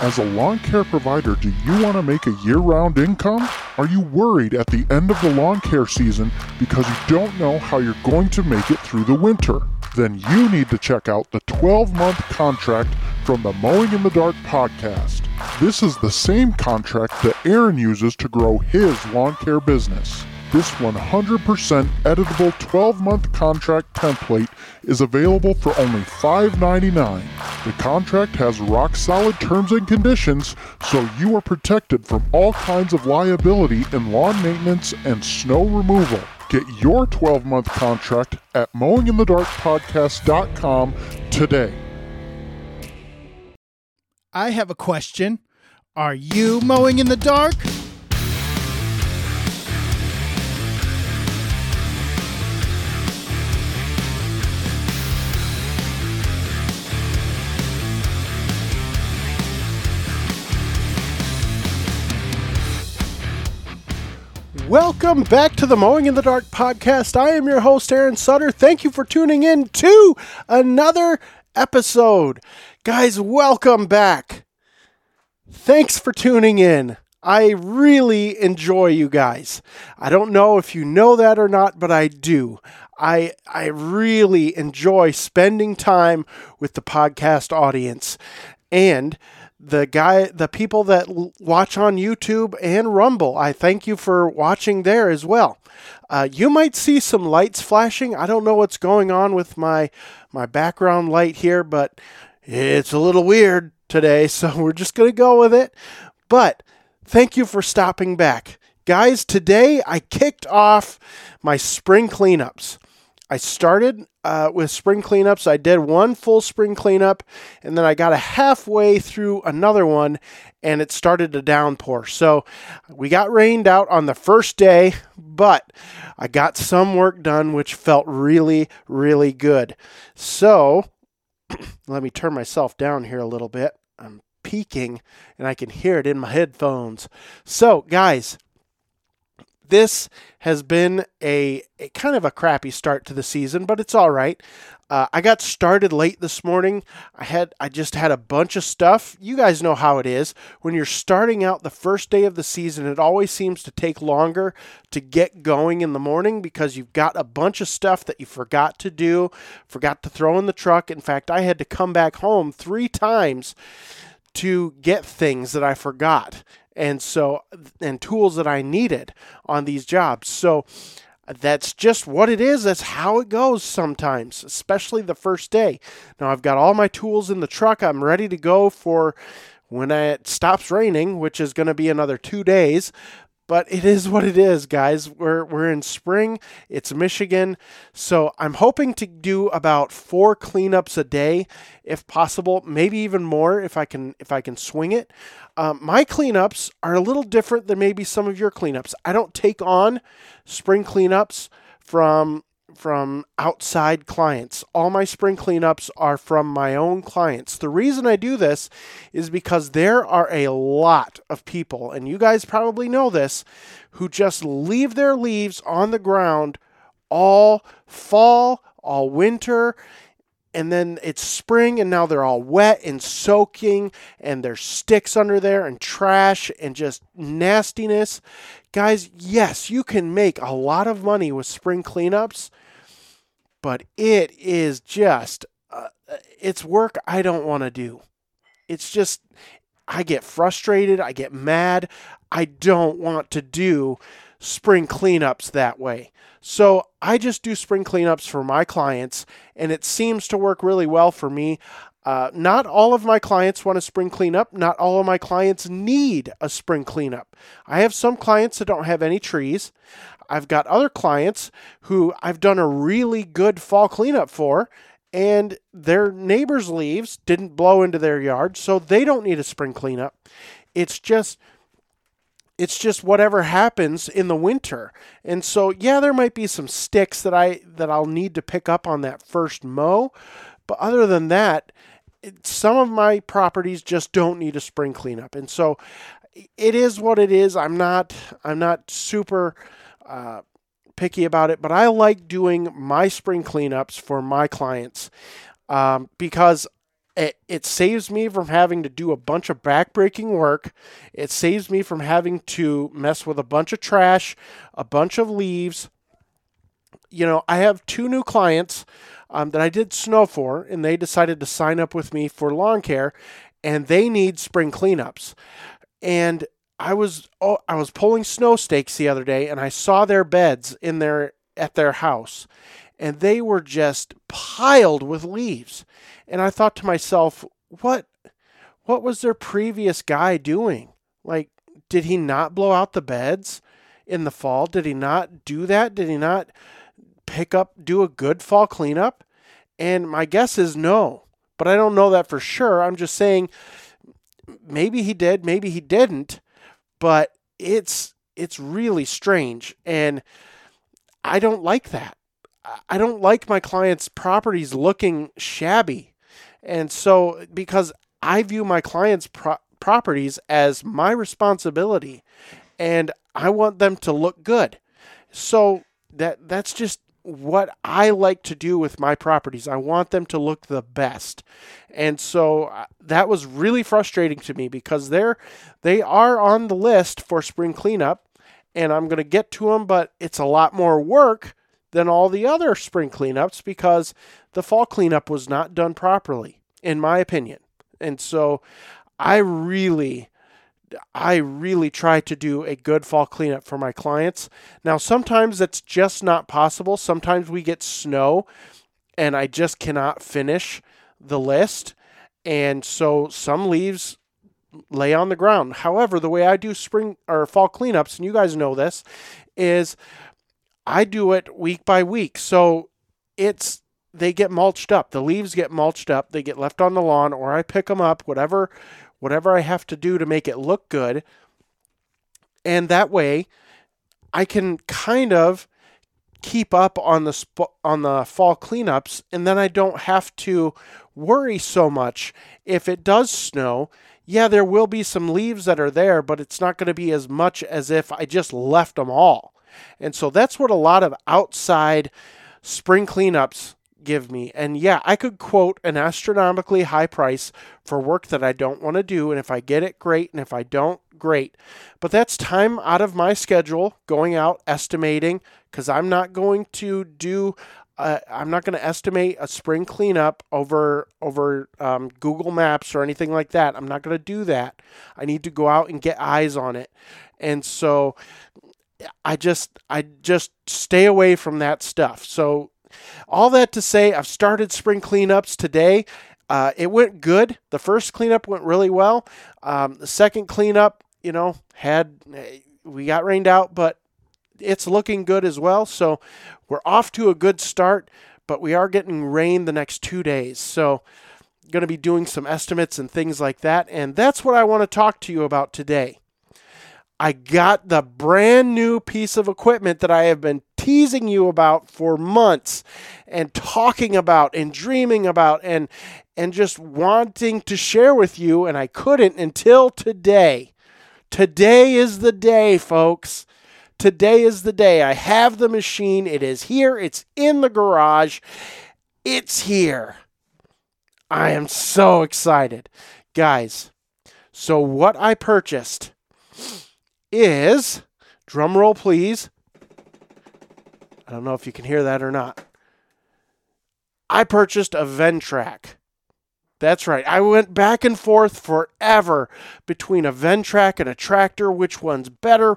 As a lawn care provider, do you want to make a year round income? Are you worried at the end of the lawn care season because you don't know how you're going to make it through the winter? Then you need to check out the 12 month contract from the Mowing in the Dark podcast. This is the same contract that Aaron uses to grow his lawn care business. This 100% editable 12 month contract template is available for only $5.99. The contract has rock solid terms and conditions, so you are protected from all kinds of liability in lawn maintenance and snow removal. Get your 12 month contract at mowinginthedarkpodcast.com today. I have a question. Are you mowing in the dark? Welcome back to the Mowing in the Dark podcast. I am your host, Aaron Sutter. Thank you for tuning in to another episode. Guys, welcome back. Thanks for tuning in. I really enjoy you guys. I don't know if you know that or not, but I do. I I really enjoy spending time with the podcast audience. And the guy the people that watch on YouTube and Rumble. I thank you for watching there as well. Uh, you might see some lights flashing. I don't know what's going on with my my background light here, but it's a little weird today, so we're just going to go with it. But thank you for stopping back. Guys, today I kicked off my spring cleanups. I started uh, with spring cleanups. I did one full spring cleanup, and then I got a halfway through another one, and it started to downpour. So we got rained out on the first day, but I got some work done, which felt really, really good. So let me turn myself down here a little bit. I'm peaking, and I can hear it in my headphones. So, guys, this has been a, a, kind of a crappy start to the season, but it's all right. Uh, I got started late this morning. I had I just had a bunch of stuff. You guys know how it is when you're starting out the first day of the season. It always seems to take longer to get going in the morning because you've got a bunch of stuff that you forgot to do, forgot to throw in the truck. In fact, I had to come back home three times to get things that I forgot and so and tools that I needed on these jobs. So that's just what it is. That's how it goes sometimes, especially the first day. Now I've got all my tools in the truck. I'm ready to go for when it stops raining, which is going to be another 2 days. But it is what it is, guys. We're we're in spring. It's Michigan, so I'm hoping to do about four cleanups a day, if possible. Maybe even more if I can if I can swing it. Um, my cleanups are a little different than maybe some of your cleanups. I don't take on spring cleanups from from outside clients. All my spring cleanups are from my own clients. The reason I do this is because there are a lot of people, and you guys probably know this, who just leave their leaves on the ground all fall, all winter, and then it's spring and now they're all wet and soaking and there's sticks under there and trash and just nastiness. Guys, yes, you can make a lot of money with spring cleanups but it is just uh, it's work I don't want to do. It's just I get frustrated, I get mad. I don't want to do spring cleanups that way. So I just do spring cleanups for my clients, and it seems to work really well for me. Uh, not all of my clients want a spring cleanup. Not all of my clients need a spring cleanup. I have some clients that don't have any trees. I've got other clients who I've done a really good fall cleanup for, and their neighbor's leaves didn't blow into their yard, so they don't need a spring cleanup. It's just it's just whatever happens in the winter. And so yeah, there might be some sticks that I that I'll need to pick up on that first mow, but other than that, it, some of my properties just don't need a spring cleanup. And so it is what it is. I'm not I'm not super uh, picky about it, but I like doing my spring cleanups for my clients um, because it, it saves me from having to do a bunch of backbreaking work. It saves me from having to mess with a bunch of trash, a bunch of leaves. You know, I have two new clients um, that I did snow for, and they decided to sign up with me for lawn care, and they need spring cleanups. And I was oh, I was pulling snow stakes the other day, and I saw their beds in their at their house, and they were just piled with leaves. And I thought to myself, what what was their previous guy doing? Like, did he not blow out the beds in the fall? Did he not do that? Did he not pick up, do a good fall cleanup? And my guess is no, but I don't know that for sure. I'm just saying maybe he did, maybe he didn't, but it's it's really strange and I don't like that. I don't like my clients' properties looking shabby. And so, because I view my clients' pro- properties as my responsibility and I want them to look good. So, that that's just what I like to do with my properties. I want them to look the best. And so uh, that was really frustrating to me because they're they are on the list for spring cleanup and I'm going to get to them, but it's a lot more work than all the other spring cleanups because the fall cleanup was not done properly, in my opinion. And so I really, I really try to do a good fall cleanup for my clients. Now, sometimes it's just not possible. Sometimes we get snow and I just cannot finish the list. And so some leaves lay on the ground. However, the way I do spring or fall cleanups, and you guys know this, is I do it week by week. So it's they get mulched up. The leaves get mulched up. They get left on the lawn, or I pick them up. Whatever, whatever I have to do to make it look good. And that way, I can kind of keep up on the sp- on the fall cleanups, and then I don't have to worry so much if it does snow. Yeah, there will be some leaves that are there, but it's not going to be as much as if I just left them all. And so that's what a lot of outside spring cleanups give me. And yeah, I could quote an astronomically high price for work that I don't want to do. And if I get it, great. And if I don't, great. But that's time out of my schedule going out estimating because I'm not going to do. Uh, I'm not going to estimate a spring cleanup over over um, Google Maps or anything like that. I'm not going to do that. I need to go out and get eyes on it, and so I just I just stay away from that stuff. So all that to say, I've started spring cleanups today. Uh, it went good. The first cleanup went really well. Um, the second cleanup, you know, had we got rained out, but it's looking good as well. So we're off to a good start, but we are getting rain the next two days. So going to be doing some estimates and things like that. And that's what I want to talk to you about today. I got the brand new piece of equipment that I have been teasing you about for months and talking about and dreaming about and and just wanting to share with you and I couldn't until today. Today is the day, folks. Today is the day. I have the machine. It is here. It's in the garage. It's here. I am so excited. Guys, so what I purchased is, drum roll please. I don't know if you can hear that or not. I purchased a Ventrac. That's right. I went back and forth forever between a Ventrac and a tractor. Which one's better?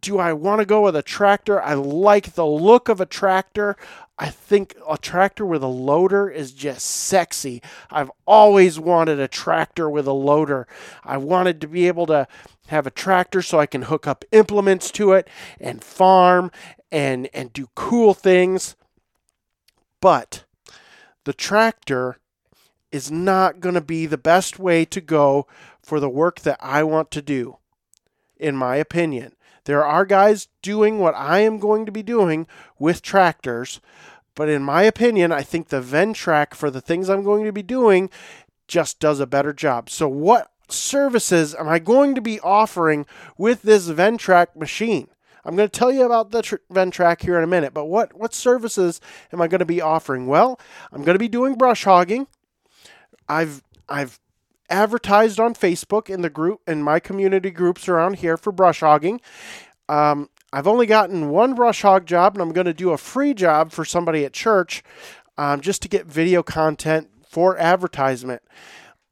Do I want to go with a tractor? I like the look of a tractor. I think a tractor with a loader is just sexy. I've always wanted a tractor with a loader. I wanted to be able to have a tractor so I can hook up implements to it and farm and and do cool things. But the tractor is not going to be the best way to go for the work that I want to do in my opinion. There are guys doing what I am going to be doing with tractors, but in my opinion, I think the Ventrac for the things I'm going to be doing just does a better job. So what services am I going to be offering with this Ventrac machine? I'm going to tell you about the tr- Ventrac here in a minute, but what, what services am I going to be offering? Well, I'm going to be doing brush hogging. I've I've advertised on Facebook in the group in my community groups around here for brush hogging. Um, I've only gotten one brush hog job, and I'm going to do a free job for somebody at church um, just to get video content for advertisement.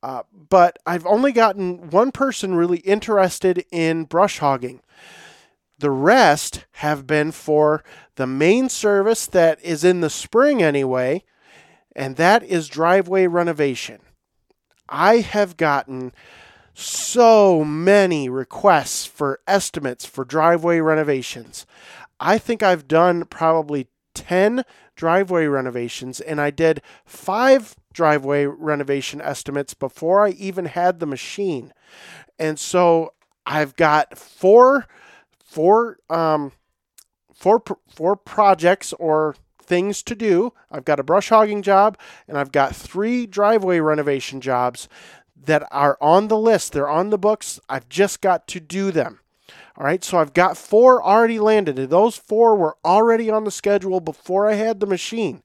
Uh, but I've only gotten one person really interested in brush hogging. The rest have been for the main service that is in the spring anyway, and that is driveway renovation. I have gotten so many requests for estimates for driveway renovations. I think I've done probably 10 driveway renovations, and I did five driveway renovation estimates before I even had the machine. And so I've got four, four, um, four, four projects or things to do. I've got a brush hogging job and I've got three driveway renovation jobs that are on the list. They're on the books. I've just got to do them. All right, so I've got four already landed. And those four were already on the schedule before I had the machine.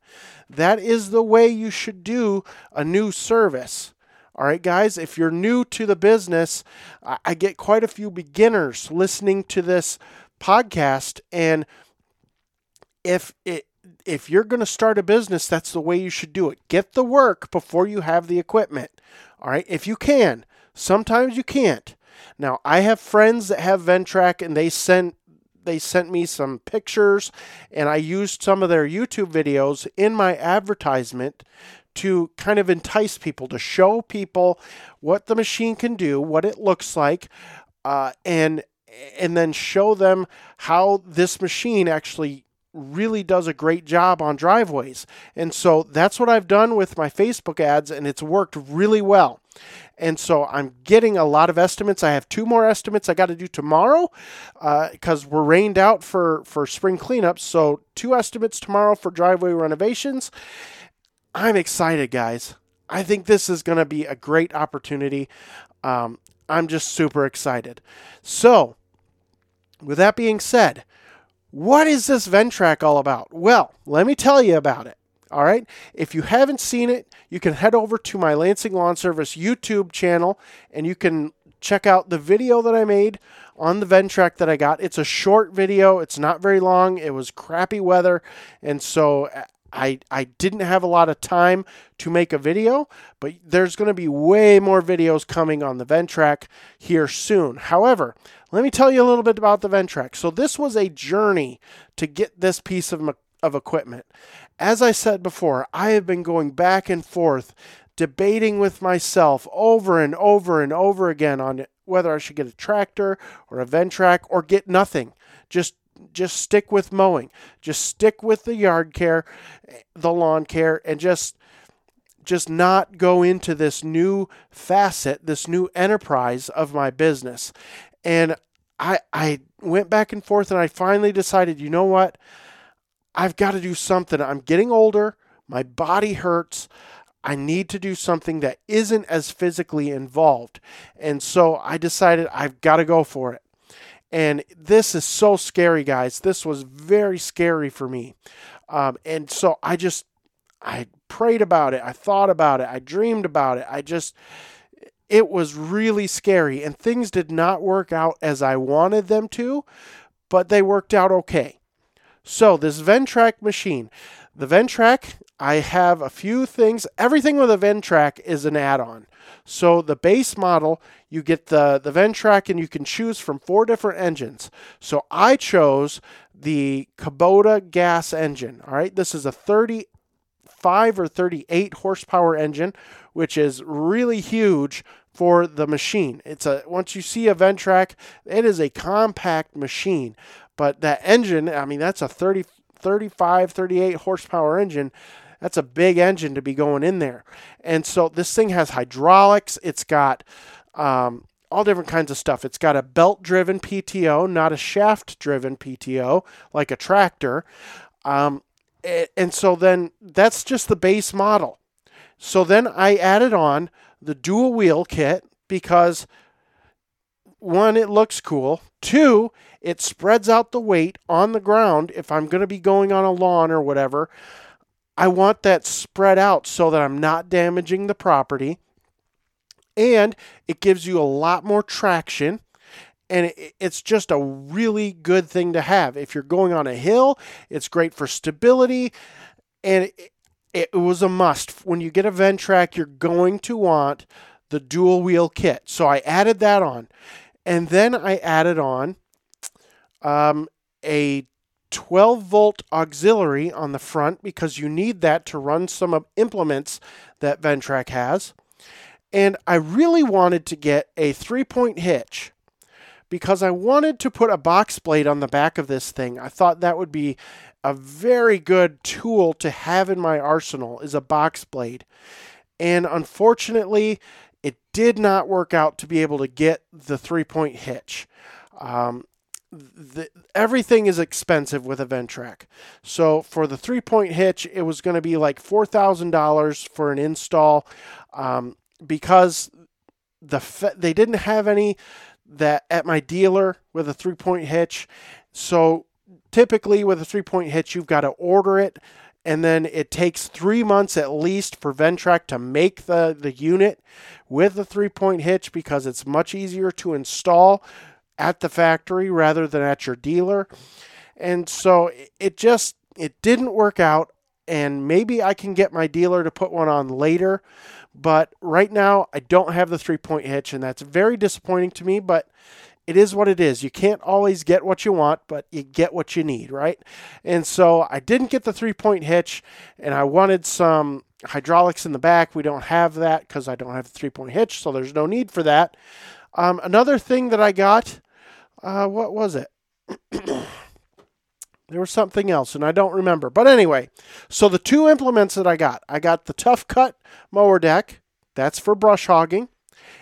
That is the way you should do a new service. All right, guys, if you're new to the business, I get quite a few beginners listening to this podcast. And if it, if you're going to start a business, that's the way you should do it. Get the work before you have the equipment. All right, if you can. Sometimes you can't. Now, I have friends that have Ventrac and they sent they sent me some pictures and I used some of their YouTube videos in my advertisement to kind of entice people to show people what the machine can do, what it looks like, uh, and and then show them how this machine actually really does a great job on driveways. And so that's what I've done with my Facebook ads, and it's worked really well. And so I'm getting a lot of estimates. I have two more estimates I got to do tomorrow because uh, we're rained out for, for spring cleanups. So, two estimates tomorrow for driveway renovations. I'm excited, guys. I think this is going to be a great opportunity. Um, I'm just super excited. So, with that being said, what is this Ventrac all about? Well, let me tell you about it. All right. If you haven't seen it, you can head over to my Lansing Lawn Service YouTube channel and you can check out the video that I made on the Ventrac that I got. It's a short video, it's not very long. It was crappy weather, and so I, I didn't have a lot of time to make a video, but there's going to be way more videos coming on the Ventrac here soon. However, let me tell you a little bit about the Ventrac. So this was a journey to get this piece of, of equipment. As I said before, I have been going back and forth debating with myself over and over and over again on whether I should get a tractor or a Ventrac or get nothing. Just just stick with mowing. Just stick with the yard care, the lawn care and just just not go into this new facet, this new enterprise of my business. And I I went back and forth and I finally decided, you know what? I've got to do something. I'm getting older. My body hurts. I need to do something that isn't as physically involved. And so I decided I've got to go for it. And this is so scary, guys. This was very scary for me. Um, and so I just, I prayed about it. I thought about it. I dreamed about it. I just, it was really scary and things did not work out as I wanted them to, but they worked out okay. So, this Ventrac machine, the Ventrac, I have a few things. Everything with a Ventrac is an add on. So, the base model, you get the, the Ventrac and you can choose from four different engines. So, I chose the Kubota gas engine. All right, this is a 35 or 38 horsepower engine which is really huge for the machine. It's a once you see a Ventrac, it is a compact machine. But that engine, I mean, that's a 30, 35, 38 horsepower engine. That's a big engine to be going in there. And so this thing has hydraulics. It's got um, all different kinds of stuff. It's got a belt driven PTO, not a shaft driven PTO like a tractor. Um, and so then that's just the base model. So then I added on the dual wheel kit because one, it looks cool. Two, it spreads out the weight on the ground if I'm going to be going on a lawn or whatever. I want that spread out so that I'm not damaging the property. And it gives you a lot more traction. And it's just a really good thing to have. If you're going on a hill, it's great for stability. And it was a must. When you get a Ventrac, you're going to want the dual wheel kit. So I added that on. And then I added on um, a 12 volt auxiliary on the front because you need that to run some implements that Ventrac has. And I really wanted to get a three point hitch because I wanted to put a box blade on the back of this thing. I thought that would be a very good tool to have in my arsenal is a box blade. And unfortunately, it did not work out to be able to get the three point hitch. Um, the, everything is expensive with a Ventrac. So for the three point hitch, it was going to be like $4,000 for an install um, because the they didn't have any that at my dealer with a three point hitch. So typically with a three point hitch, you've got to order it, and then it takes three months at least for Ventrac to make the, the unit with the three point hitch because it's much easier to install at the factory rather than at your dealer. And so it just it didn't work out and maybe I can get my dealer to put one on later, but right now I don't have the three point hitch and that's very disappointing to me, but it is what it is. You can't always get what you want, but you get what you need, right? And so I didn't get the three point hitch, and I wanted some hydraulics in the back. We don't have that because I don't have the three point hitch, so there's no need for that. Um, another thing that I got, uh, what was it? there was something else, and I don't remember. But anyway, so the two implements that I got I got the Tough Cut mower deck, that's for brush hogging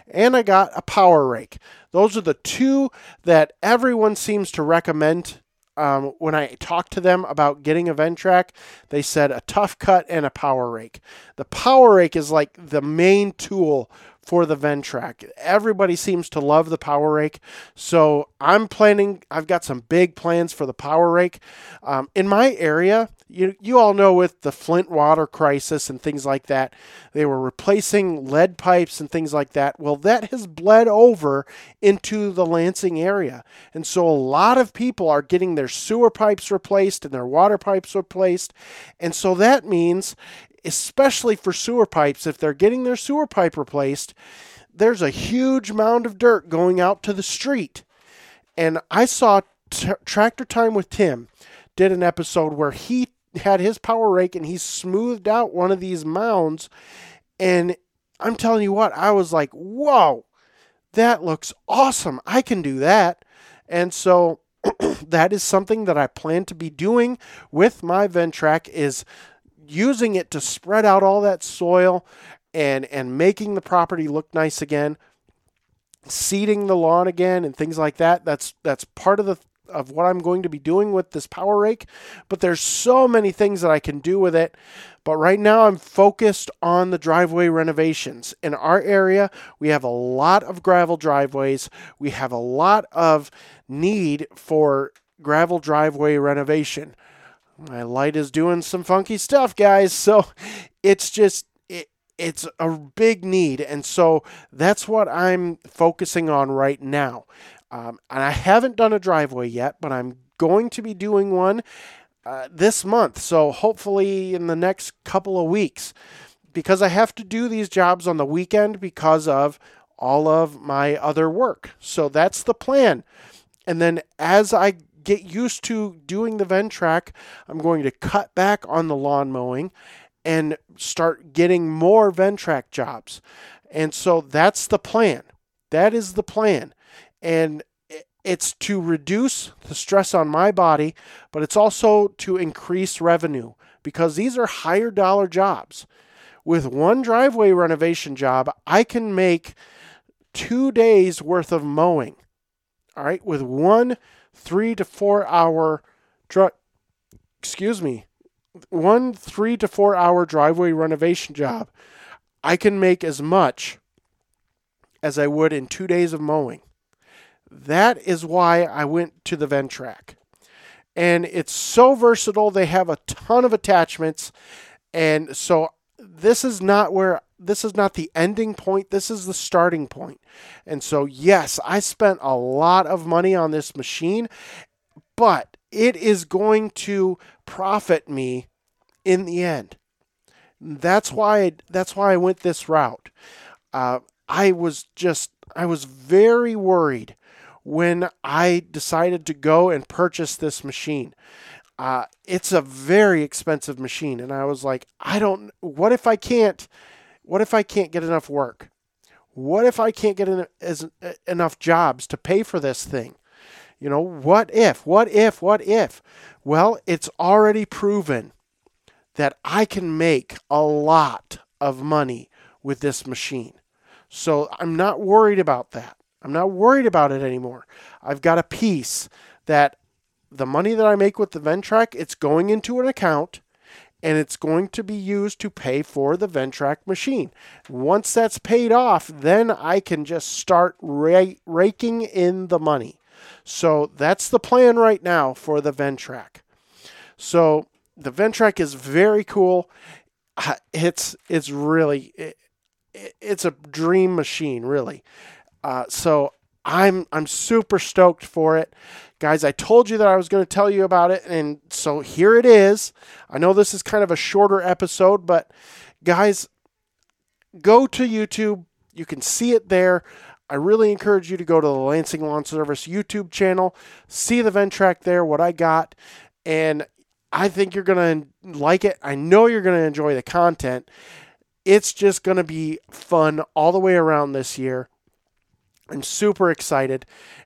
and I got a power rake. Those are the two that everyone seems to recommend. Um, when I talked to them about getting a Ventrac, they said a tough cut and a power rake. The power rake is like the main tool for the Ventrac. Everybody seems to love the Power Rake. So I'm planning, I've got some big plans for the Power Rake. Um, in my area, you, you all know with the Flint water crisis and things like that, they were replacing lead pipes and things like that. Well, that has bled over into the Lansing area. And so a lot of people are getting their sewer pipes replaced and their water pipes replaced. And so that means especially for sewer pipes, if they're getting their sewer pipe replaced, there's a huge mound of dirt going out to the street. And I saw t- Tractor Time with Tim did an episode where he had his power rake and he smoothed out one of these mounds. And I'm telling you what, I was like, whoa, that looks awesome. I can do that. And so that is something that I plan to be doing with my Ventrac is using it to spread out all that soil and and making the property look nice again seeding the lawn again and things like that that's that's part of the of what I'm going to be doing with this power rake. But there's so many things that I can do with it. But right now I'm focused on the driveway renovations. In our area we have a lot of gravel driveways. We have a lot of need for gravel driveway renovation my light is doing some funky stuff, guys. So it's just it, it's a big need, and so that's what I'm focusing on right now. Um, and I haven't done a driveway yet, but I'm going to be doing one uh, this month. So hopefully in the next couple of weeks, because I have to do these jobs on the weekend because of all of my other work. So that's the plan. And then as I get used to doing the Ventrac. I'm going to cut back on the lawn mowing and start getting more Ventrac jobs. And so that's the plan. That is the plan. And it's to reduce the stress on my body, but it's also to increase revenue because these are higher dollar jobs. With one driveway renovation job, I can make two days worth of mowing. All right, with one three to four hour dri- excuse me, one three to four hour driveway renovation job, I can make as much as I would in two days of mowing. That is why I went to the Ventrac. And it's so versatile. They have a ton of attachments. And so this is not where this is not the ending point, this is the starting point. And so yes, I spent a lot of money on this machine, but it is going to profit me in the end. That's why that's why I went this route. Uh, I was just I was very worried when I decided to go and purchase this machine. Uh, it's a very expensive machine, and I was like, I don't. What if I can't? What if I can't get enough work? What if I can't get en- as, enough jobs to pay for this thing? You know, what if? What if? What if? Well, it's already proven that I can make a lot of money with this machine. So I'm not worried about that. I'm not worried about it anymore. I've got a piece that the money that I make with the Ventrac, it's going into an account and it's going to be used to pay for the Ventrac machine. Once that's paid off, then I can just start ra- raking in the money. So that's the plan right now for the Ventrac. So the Ventrac is very cool. It's it's really it, it's a dream machine, really. Uh, so I'm I'm super stoked for it. Guys, I told you that I was going to tell you about it, and so here it is. I know this is kind of a shorter episode, but guys, go to YouTube. You can see it there. I really encourage you to go to the Lansing Lawn Service YouTube channel, see the Ventrac there, what I got, and I think you're going to like it. I know you're going to enjoy the content. It's just going to be fun all the way around this year. I'm super excited.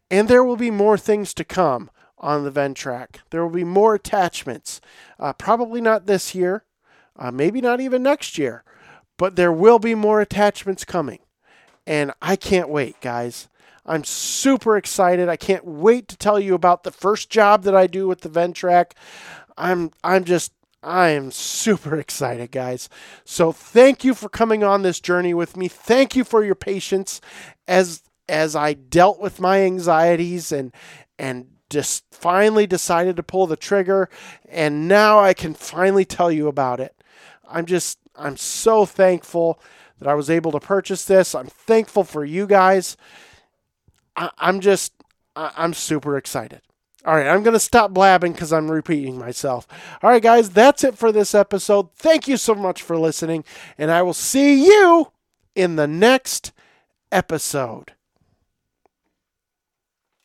And there will be more things to come on the Ventrac. There will be more attachments. Uh, probably not this year, uh, maybe not even next year, but there will be more attachments coming. And I can't wait, guys. I'm super excited. I can't wait to tell you about the first job that I do with the Ventrac. I'm I'm just I am super excited, guys. So thank you for coming on this journey with me. Thank you for your patience as as I dealt with my anxieties and and just finally decided to pull the trigger and now I can finally tell you about it. I'm just I'm so thankful that I was able to purchase this. I'm thankful for you guys. I, am just I'm super excited. All right, I'm going to stop blabbing because I'm repeating myself. All right, guys, that's it for this episode. Thank you so much for listening, and I will see you in the next episode.